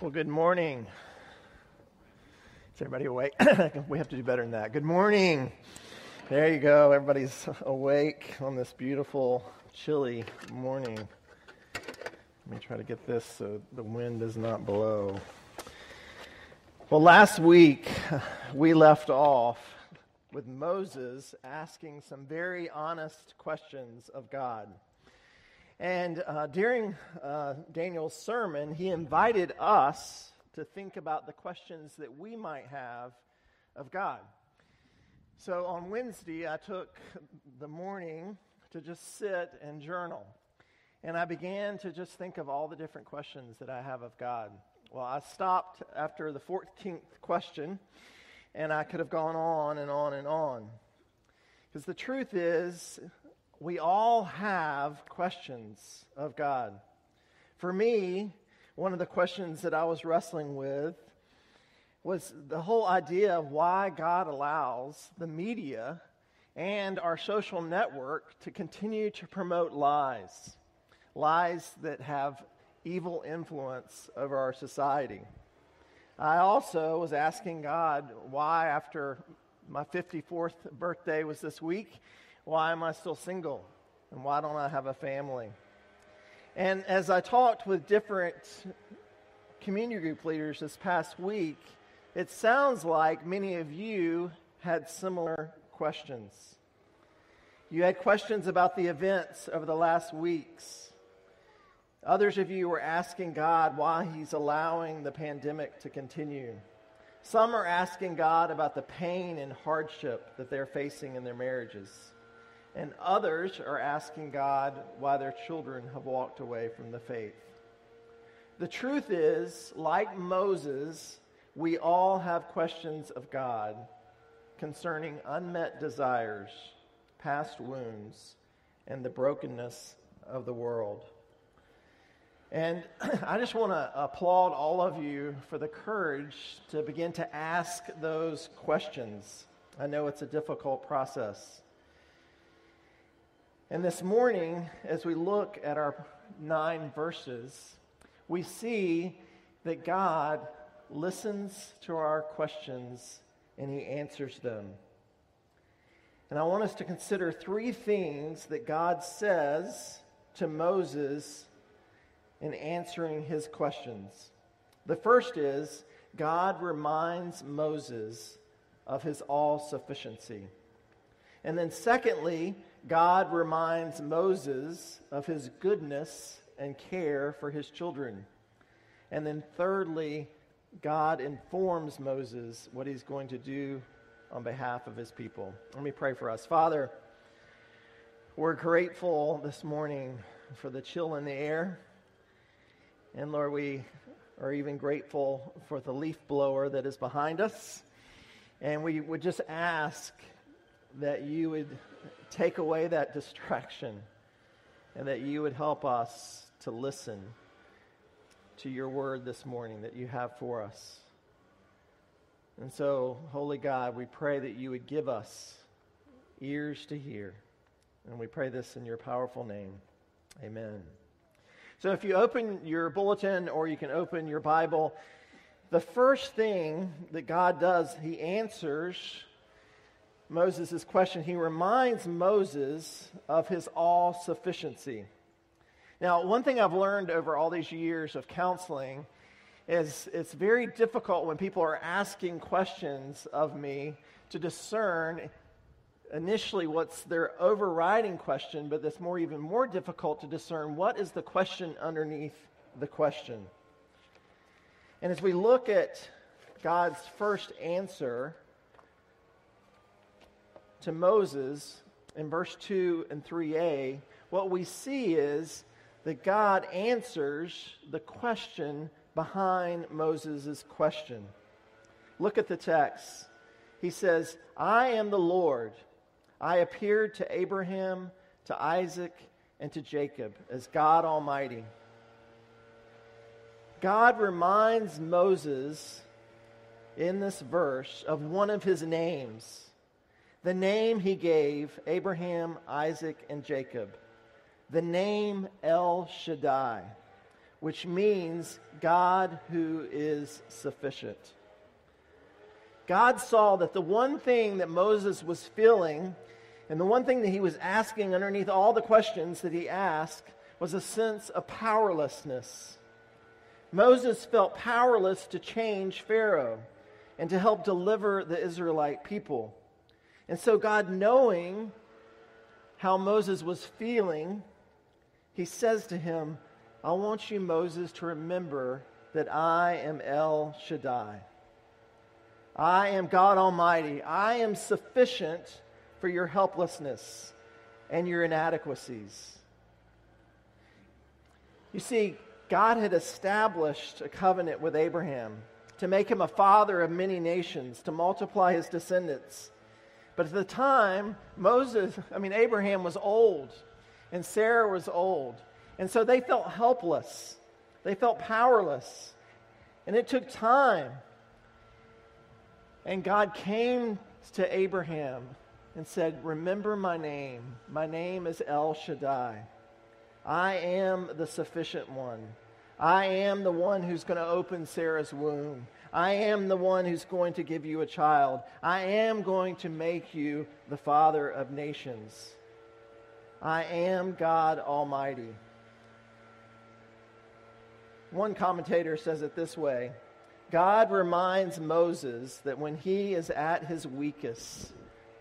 Well, good morning. Is everybody awake? we have to do better than that. Good morning. There you go. Everybody's awake on this beautiful, chilly morning. Let me try to get this so the wind does not blow. Well, last week we left off with Moses asking some very honest questions of God. And uh, during uh, Daniel's sermon, he invited us to think about the questions that we might have of God. So on Wednesday, I took the morning to just sit and journal. And I began to just think of all the different questions that I have of God. Well, I stopped after the 14th question, and I could have gone on and on and on. Because the truth is, we all have questions of God. For me, one of the questions that I was wrestling with was the whole idea of why God allows the media and our social network to continue to promote lies, lies that have evil influence over our society. I also was asking God why, after my 54th birthday was this week, why am I still single? And why don't I have a family? And as I talked with different community group leaders this past week, it sounds like many of you had similar questions. You had questions about the events over the last weeks. Others of you were asking God why He's allowing the pandemic to continue. Some are asking God about the pain and hardship that they're facing in their marriages and others are asking God why their children have walked away from the faith. The truth is, like Moses, we all have questions of God concerning unmet desires, past wounds, and the brokenness of the world. And I just want to applaud all of you for the courage to begin to ask those questions. I know it's a difficult process. And this morning, as we look at our nine verses, we see that God listens to our questions and he answers them. And I want us to consider three things that God says to Moses in answering his questions. The first is God reminds Moses of his all sufficiency. And then, secondly, God reminds Moses of his goodness and care for his children. And then, thirdly, God informs Moses what he's going to do on behalf of his people. Let me pray for us. Father, we're grateful this morning for the chill in the air. And Lord, we are even grateful for the leaf blower that is behind us. And we would just ask that you would take away that distraction and that you would help us to listen to your word this morning that you have for us. And so, Holy God, we pray that you would give us ears to hear. And we pray this in your powerful name. Amen. So, if you open your bulletin or you can open your Bible, the first thing that God does, He answers Moses' question, he reminds Moses of his all sufficiency. Now, one thing I've learned over all these years of counseling is it's very difficult when people are asking questions of me to discern initially what's their overriding question, but it's more even more difficult to discern what is the question underneath the question. And as we look at God's first answer, to Moses in verse 2 and 3a, what we see is that God answers the question behind Moses' question. Look at the text. He says, I am the Lord. I appeared to Abraham, to Isaac, and to Jacob as God Almighty. God reminds Moses in this verse of one of his names the name he gave Abraham, Isaac, and Jacob, the name El Shaddai, which means God who is sufficient. God saw that the one thing that Moses was feeling and the one thing that he was asking underneath all the questions that he asked was a sense of powerlessness. Moses felt powerless to change Pharaoh and to help deliver the Israelite people. And so, God, knowing how Moses was feeling, he says to him, I want you, Moses, to remember that I am El Shaddai. I am God Almighty. I am sufficient for your helplessness and your inadequacies. You see, God had established a covenant with Abraham to make him a father of many nations, to multiply his descendants. But at the time, Moses, I mean, Abraham was old and Sarah was old. And so they felt helpless. They felt powerless. And it took time. And God came to Abraham and said, Remember my name. My name is El Shaddai. I am the sufficient one. I am the one who's going to open Sarah's womb. I am the one who's going to give you a child. I am going to make you the father of nations. I am God Almighty. One commentator says it this way God reminds Moses that when he is at his weakest,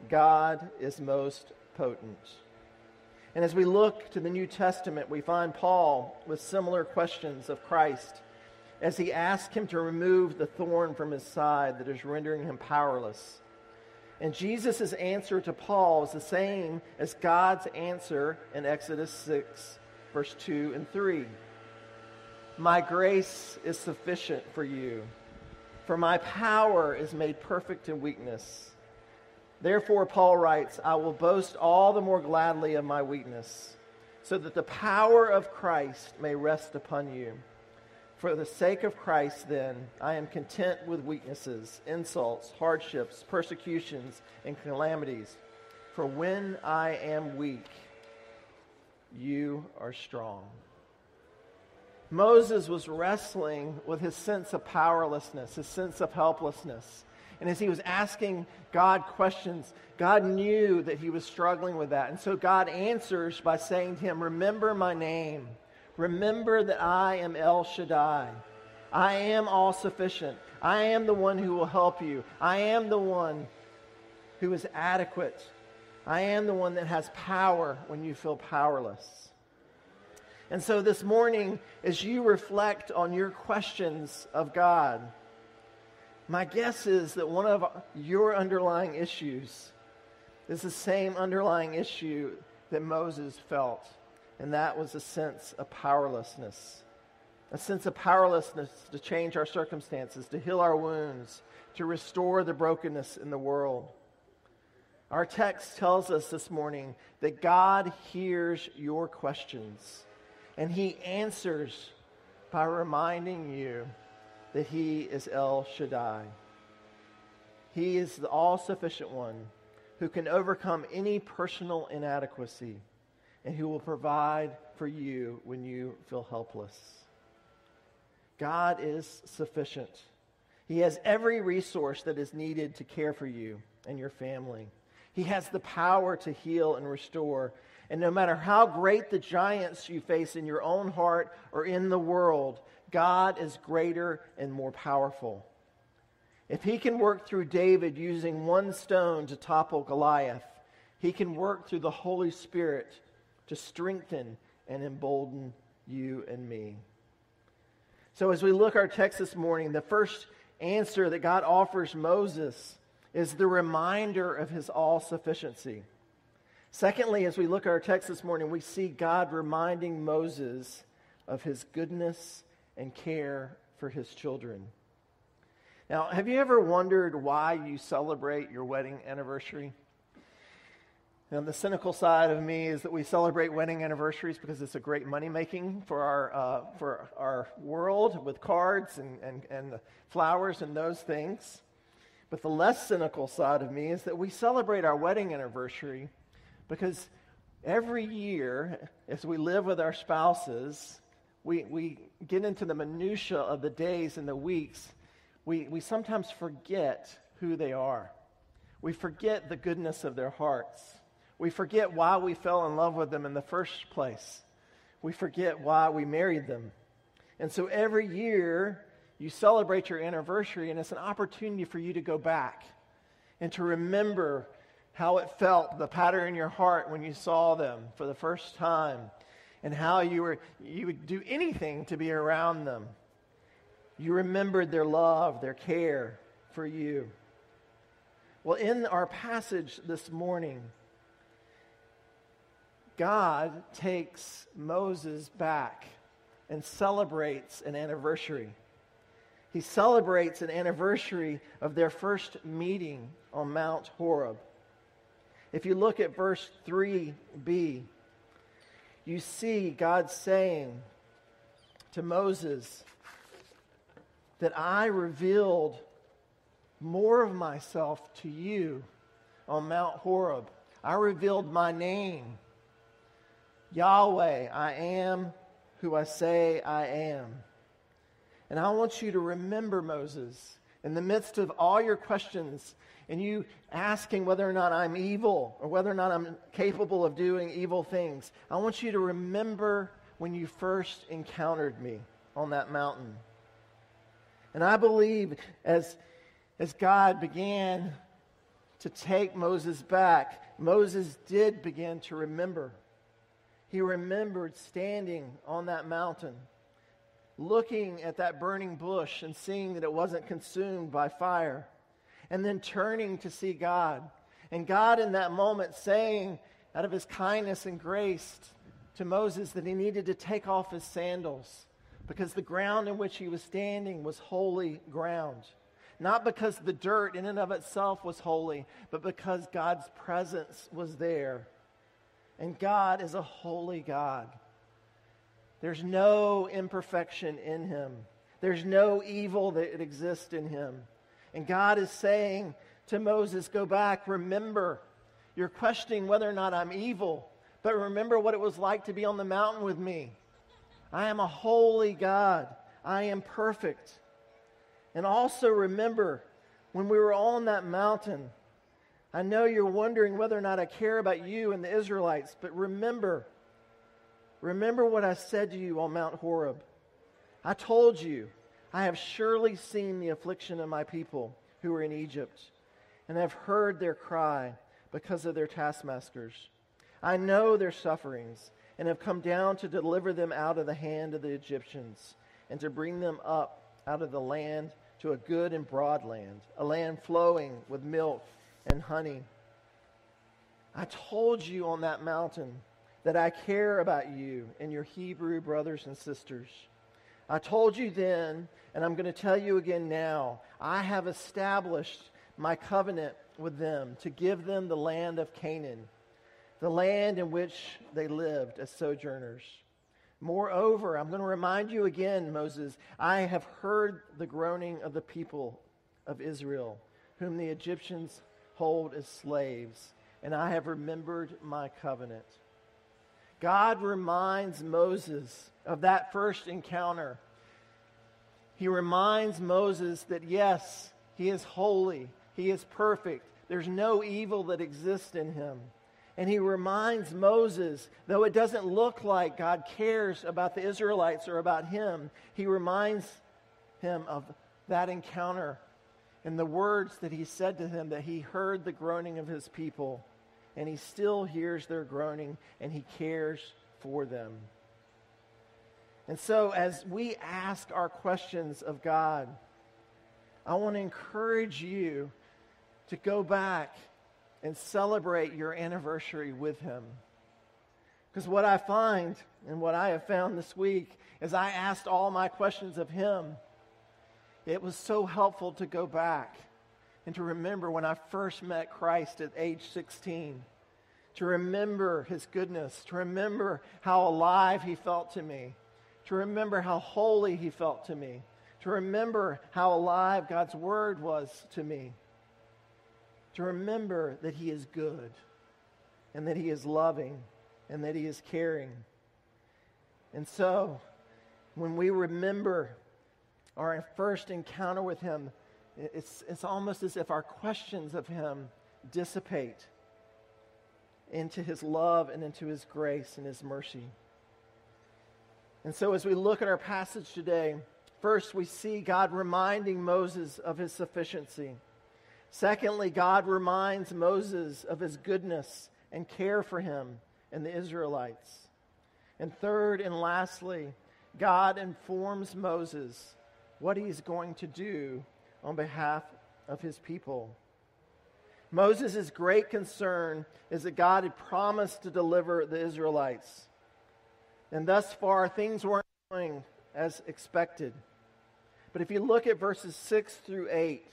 God is most potent. And as we look to the New Testament, we find Paul with similar questions of Christ as he asks him to remove the thorn from his side that is rendering him powerless. And Jesus' answer to Paul is the same as God's answer in Exodus 6, verse 2 and 3. My grace is sufficient for you, for my power is made perfect in weakness. Therefore, Paul writes, I will boast all the more gladly of my weakness, so that the power of Christ may rest upon you. For the sake of Christ, then, I am content with weaknesses, insults, hardships, persecutions, and calamities. For when I am weak, you are strong. Moses was wrestling with his sense of powerlessness, his sense of helplessness. And as he was asking God questions, God knew that he was struggling with that. And so God answers by saying to him, Remember my name. Remember that I am El Shaddai. I am all sufficient. I am the one who will help you. I am the one who is adequate. I am the one that has power when you feel powerless. And so this morning, as you reflect on your questions of God, my guess is that one of your underlying issues is the same underlying issue that Moses felt, and that was a sense of powerlessness. A sense of powerlessness to change our circumstances, to heal our wounds, to restore the brokenness in the world. Our text tells us this morning that God hears your questions, and He answers by reminding you that He is El Shaddai. He is the all sufficient one who can overcome any personal inadequacy and who will provide for you when you feel helpless. God is sufficient. He has every resource that is needed to care for you and your family. He has the power to heal and restore. And no matter how great the giants you face in your own heart or in the world, God is greater and more powerful. If he can work through David using one stone to topple Goliath, he can work through the Holy Spirit to strengthen and embolden you and me. So, as we look our text this morning, the first answer that God offers Moses is the reminder of his all sufficiency. Secondly, as we look at our text this morning, we see God reminding Moses of his goodness and care for his children. Now, have you ever wondered why you celebrate your wedding anniversary? Now, the cynical side of me is that we celebrate wedding anniversaries because it's a great money making for our, uh, for our world with cards and, and, and flowers and those things. But the less cynical side of me is that we celebrate our wedding anniversary because every year, as we live with our spouses, we, we get into the minutitia of the days and the weeks, we, we sometimes forget who they are. We forget the goodness of their hearts. We forget why we fell in love with them in the first place. We forget why we married them. And so every year, you celebrate your anniversary, and it's an opportunity for you to go back and to remember how it felt, the pattern in your heart when you saw them for the first time, and how you, were, you would do anything to be around them. You remembered their love, their care for you. Well, in our passage this morning, God takes Moses back and celebrates an anniversary. He celebrates an anniversary of their first meeting on Mount Horeb. If you look at verse 3b, you see God saying to Moses that I revealed more of myself to you on Mount Horeb. I revealed my name. Yahweh, I am who I say I am. And I want you to remember, Moses, in the midst of all your questions and you asking whether or not I'm evil or whether or not I'm capable of doing evil things, I want you to remember when you first encountered me on that mountain. And I believe as, as God began to take Moses back, Moses did begin to remember. He remembered standing on that mountain looking at that burning bush and seeing that it wasn't consumed by fire, and then turning to see God. And God, in that moment, saying out of his kindness and grace to Moses that he needed to take off his sandals because the ground in which he was standing was holy ground. Not because the dirt in and of itself was holy, but because God's presence was there. And God is a holy God. There's no imperfection in him. There's no evil that exists in him. And God is saying to Moses, Go back, remember. You're questioning whether or not I'm evil, but remember what it was like to be on the mountain with me. I am a holy God, I am perfect. And also remember when we were all on that mountain, I know you're wondering whether or not I care about you and the Israelites, but remember Remember what I said to you on Mount Horeb. I told you, I have surely seen the affliction of my people who are in Egypt, and have heard their cry because of their taskmasters. I know their sufferings, and have come down to deliver them out of the hand of the Egyptians, and to bring them up out of the land to a good and broad land, a land flowing with milk and honey. I told you on that mountain that I care about you and your Hebrew brothers and sisters. I told you then, and I'm going to tell you again now, I have established my covenant with them to give them the land of Canaan, the land in which they lived as sojourners. Moreover, I'm going to remind you again, Moses, I have heard the groaning of the people of Israel, whom the Egyptians hold as slaves, and I have remembered my covenant. God reminds Moses of that first encounter. He reminds Moses that yes, he is holy, he is perfect, there's no evil that exists in him. And he reminds Moses, though it doesn't look like God cares about the Israelites or about him, he reminds him of that encounter and the words that he said to them that he heard the groaning of his people and he still hears their groaning and he cares for them. And so, as we ask our questions of God, I want to encourage you to go back and celebrate your anniversary with Him. Because what I find and what I have found this week is I asked all my questions of Him. It was so helpful to go back and to remember when I first met Christ at age 16, to remember his goodness, to remember how alive he felt to me, to remember how holy he felt to me, to remember how alive God's word was to me, to remember that he is good and that he is loving and that he is caring. And so, when we remember our first encounter with Him, it's, it's almost as if our questions of Him dissipate into His love and into His grace and His mercy. And so, as we look at our passage today, first we see God reminding Moses of His sufficiency. Secondly, God reminds Moses of His goodness and care for him and the Israelites. And third and lastly, God informs Moses what he's going to do on behalf of his people. Moses' great concern is that God had promised to deliver the Israelites. And thus far, things weren't going as expected. But if you look at verses 6 through 8,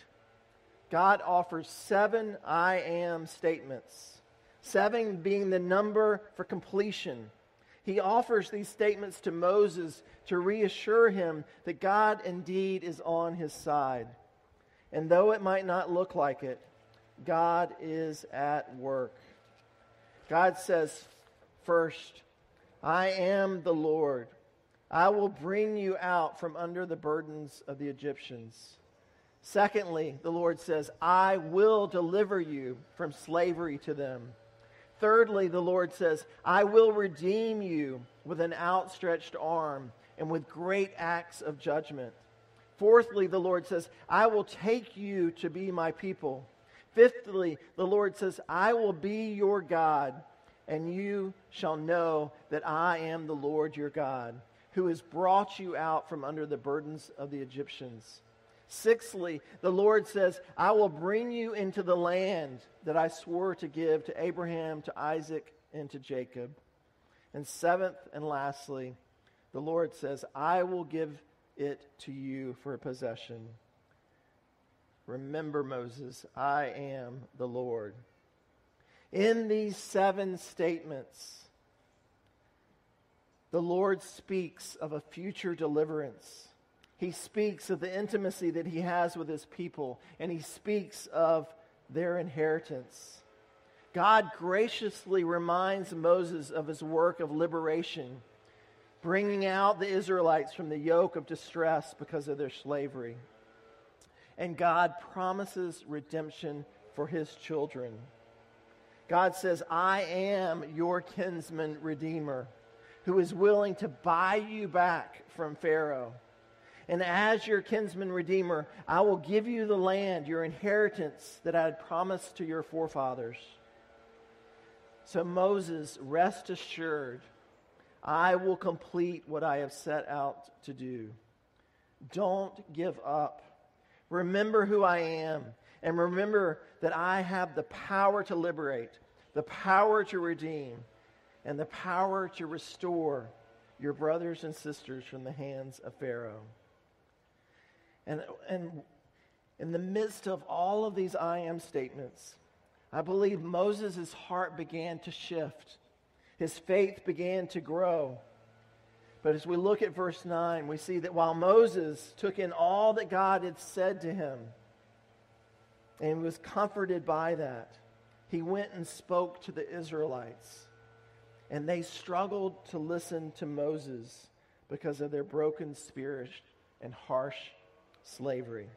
God offers seven I am statements, seven being the number for completion he offers these statements to Moses to reassure him that God indeed is on his side. And though it might not look like it, God is at work. God says, First, I am the Lord. I will bring you out from under the burdens of the Egyptians. Secondly, the Lord says, I will deliver you from slavery to them. Thirdly, the Lord says, I will redeem you with an outstretched arm and with great acts of judgment. Fourthly, the Lord says, I will take you to be my people. Fifthly, the Lord says, I will be your God, and you shall know that I am the Lord your God, who has brought you out from under the burdens of the Egyptians. Sixthly, the Lord says, I will bring you into the land that I swore to give to Abraham, to Isaac, and to Jacob. And seventh and lastly, the Lord says, I will give it to you for a possession. Remember, Moses, I am the Lord. In these seven statements, the Lord speaks of a future deliverance he speaks of the intimacy that he has with his people, and he speaks of their inheritance. God graciously reminds Moses of his work of liberation, bringing out the Israelites from the yoke of distress because of their slavery. And God promises redemption for his children. God says, I am your kinsman redeemer who is willing to buy you back from Pharaoh and as your kinsman redeemer, I will give you the land, your inheritance that I had promised to your forefathers. So, Moses, rest assured, I will complete what I have set out to do. Don't give up. Remember who I am, and remember that I have the power to liberate, the power to redeem, and the power to restore your brothers and sisters from the hands of Pharaoh. And, and in the midst of all of these I am statements, I believe Moses' heart began to shift. His faith began to grow. But as we look at verse 9, we see that while Moses took in all that God had said to him and was comforted by that, he went and spoke to the Israelites. And they struggled to listen to Moses because of their broken spirit and harsh slavery.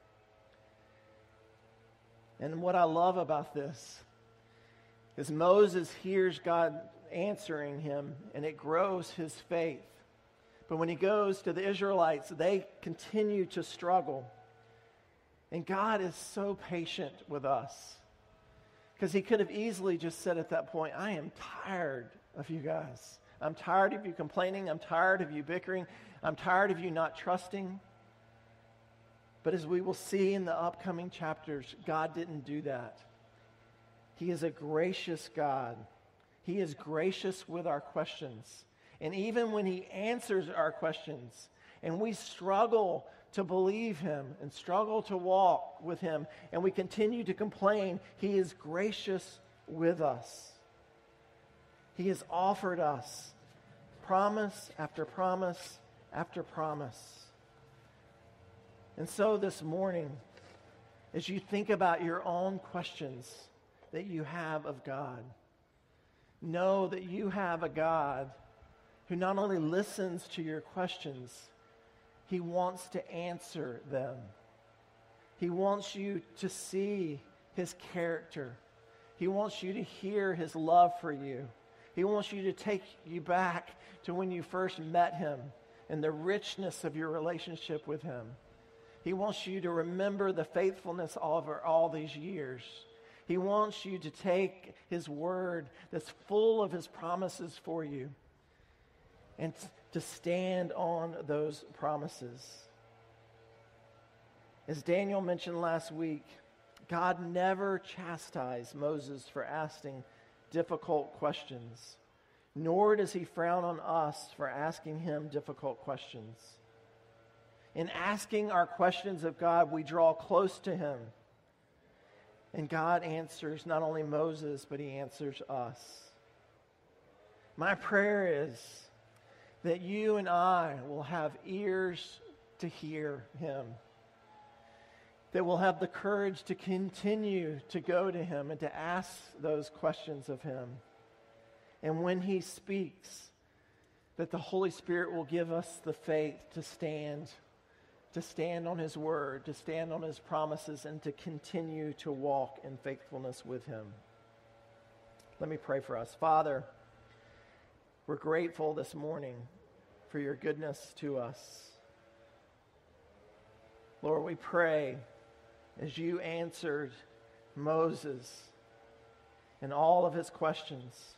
And what I love about this is Moses hears God answering him, and it grows his faith. But when he goes to the Israelites, they continue to struggle. And God is so patient with us. Because he could have easily just said at that point, I am tired of you guys. I'm tired of you complaining. I'm tired of you bickering. I'm tired of you not trusting. But as we will see in the upcoming chapters, God didn't do that. He is a gracious God. He is gracious with our questions. And even when He answers our questions and we struggle to believe Him and struggle to walk with Him and we continue to complain, He is gracious with us. He has offered us promise after promise after promise. And so this morning, as you think about your own questions that you have of God, know that you have a God who not only listens to your questions, He wants to answer them. He wants you to see his character. He wants you to hear his love for you. He wants you to take you back to when you first met him and the richness of your relationship with him. He wants you to remember the faithfulness over all these years. He wants you to take his word that's full of his promises for you and to stand on those promises. As Daniel mentioned last week, God never chastised Moses for asking difficult questions, nor does he frown on us for asking him difficult questions. In asking our questions of God, we draw close to him. And God answers not only Moses, but he answers us. My prayer is that you and I will have ears to hear him, that we'll have the courage to continue to go to him and to ask those questions of him. And when he speaks, that the Holy Spirit will give us the faith to stand, to stand on his word, to stand on his promises, and to continue to walk in faithfulness with him. Let me pray for us. Father, we're grateful this morning for your goodness to us. Lord, we pray as you answered Moses and all of his questions.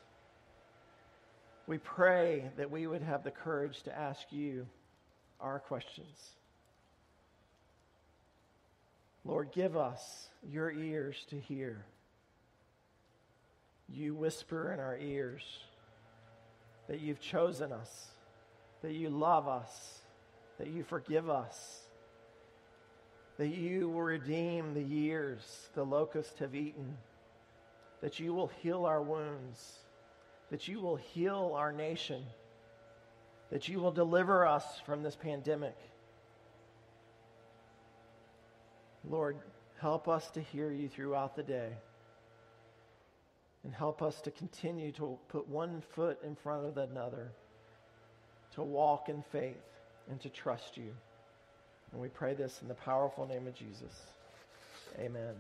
We pray that we would have the courage to ask you our questions. Lord, give us your ears to hear. You whisper in our ears that you've chosen us, that you love us, that you forgive us, that you will redeem the years the locusts have eaten, that you will heal our wounds, that you will heal our nation, that you will deliver us from this pandemic. Lord, help us to hear you throughout the day and help us to continue to put one foot in front of another, to walk in faith and to trust you. And we pray this in the powerful name of Jesus. Amen.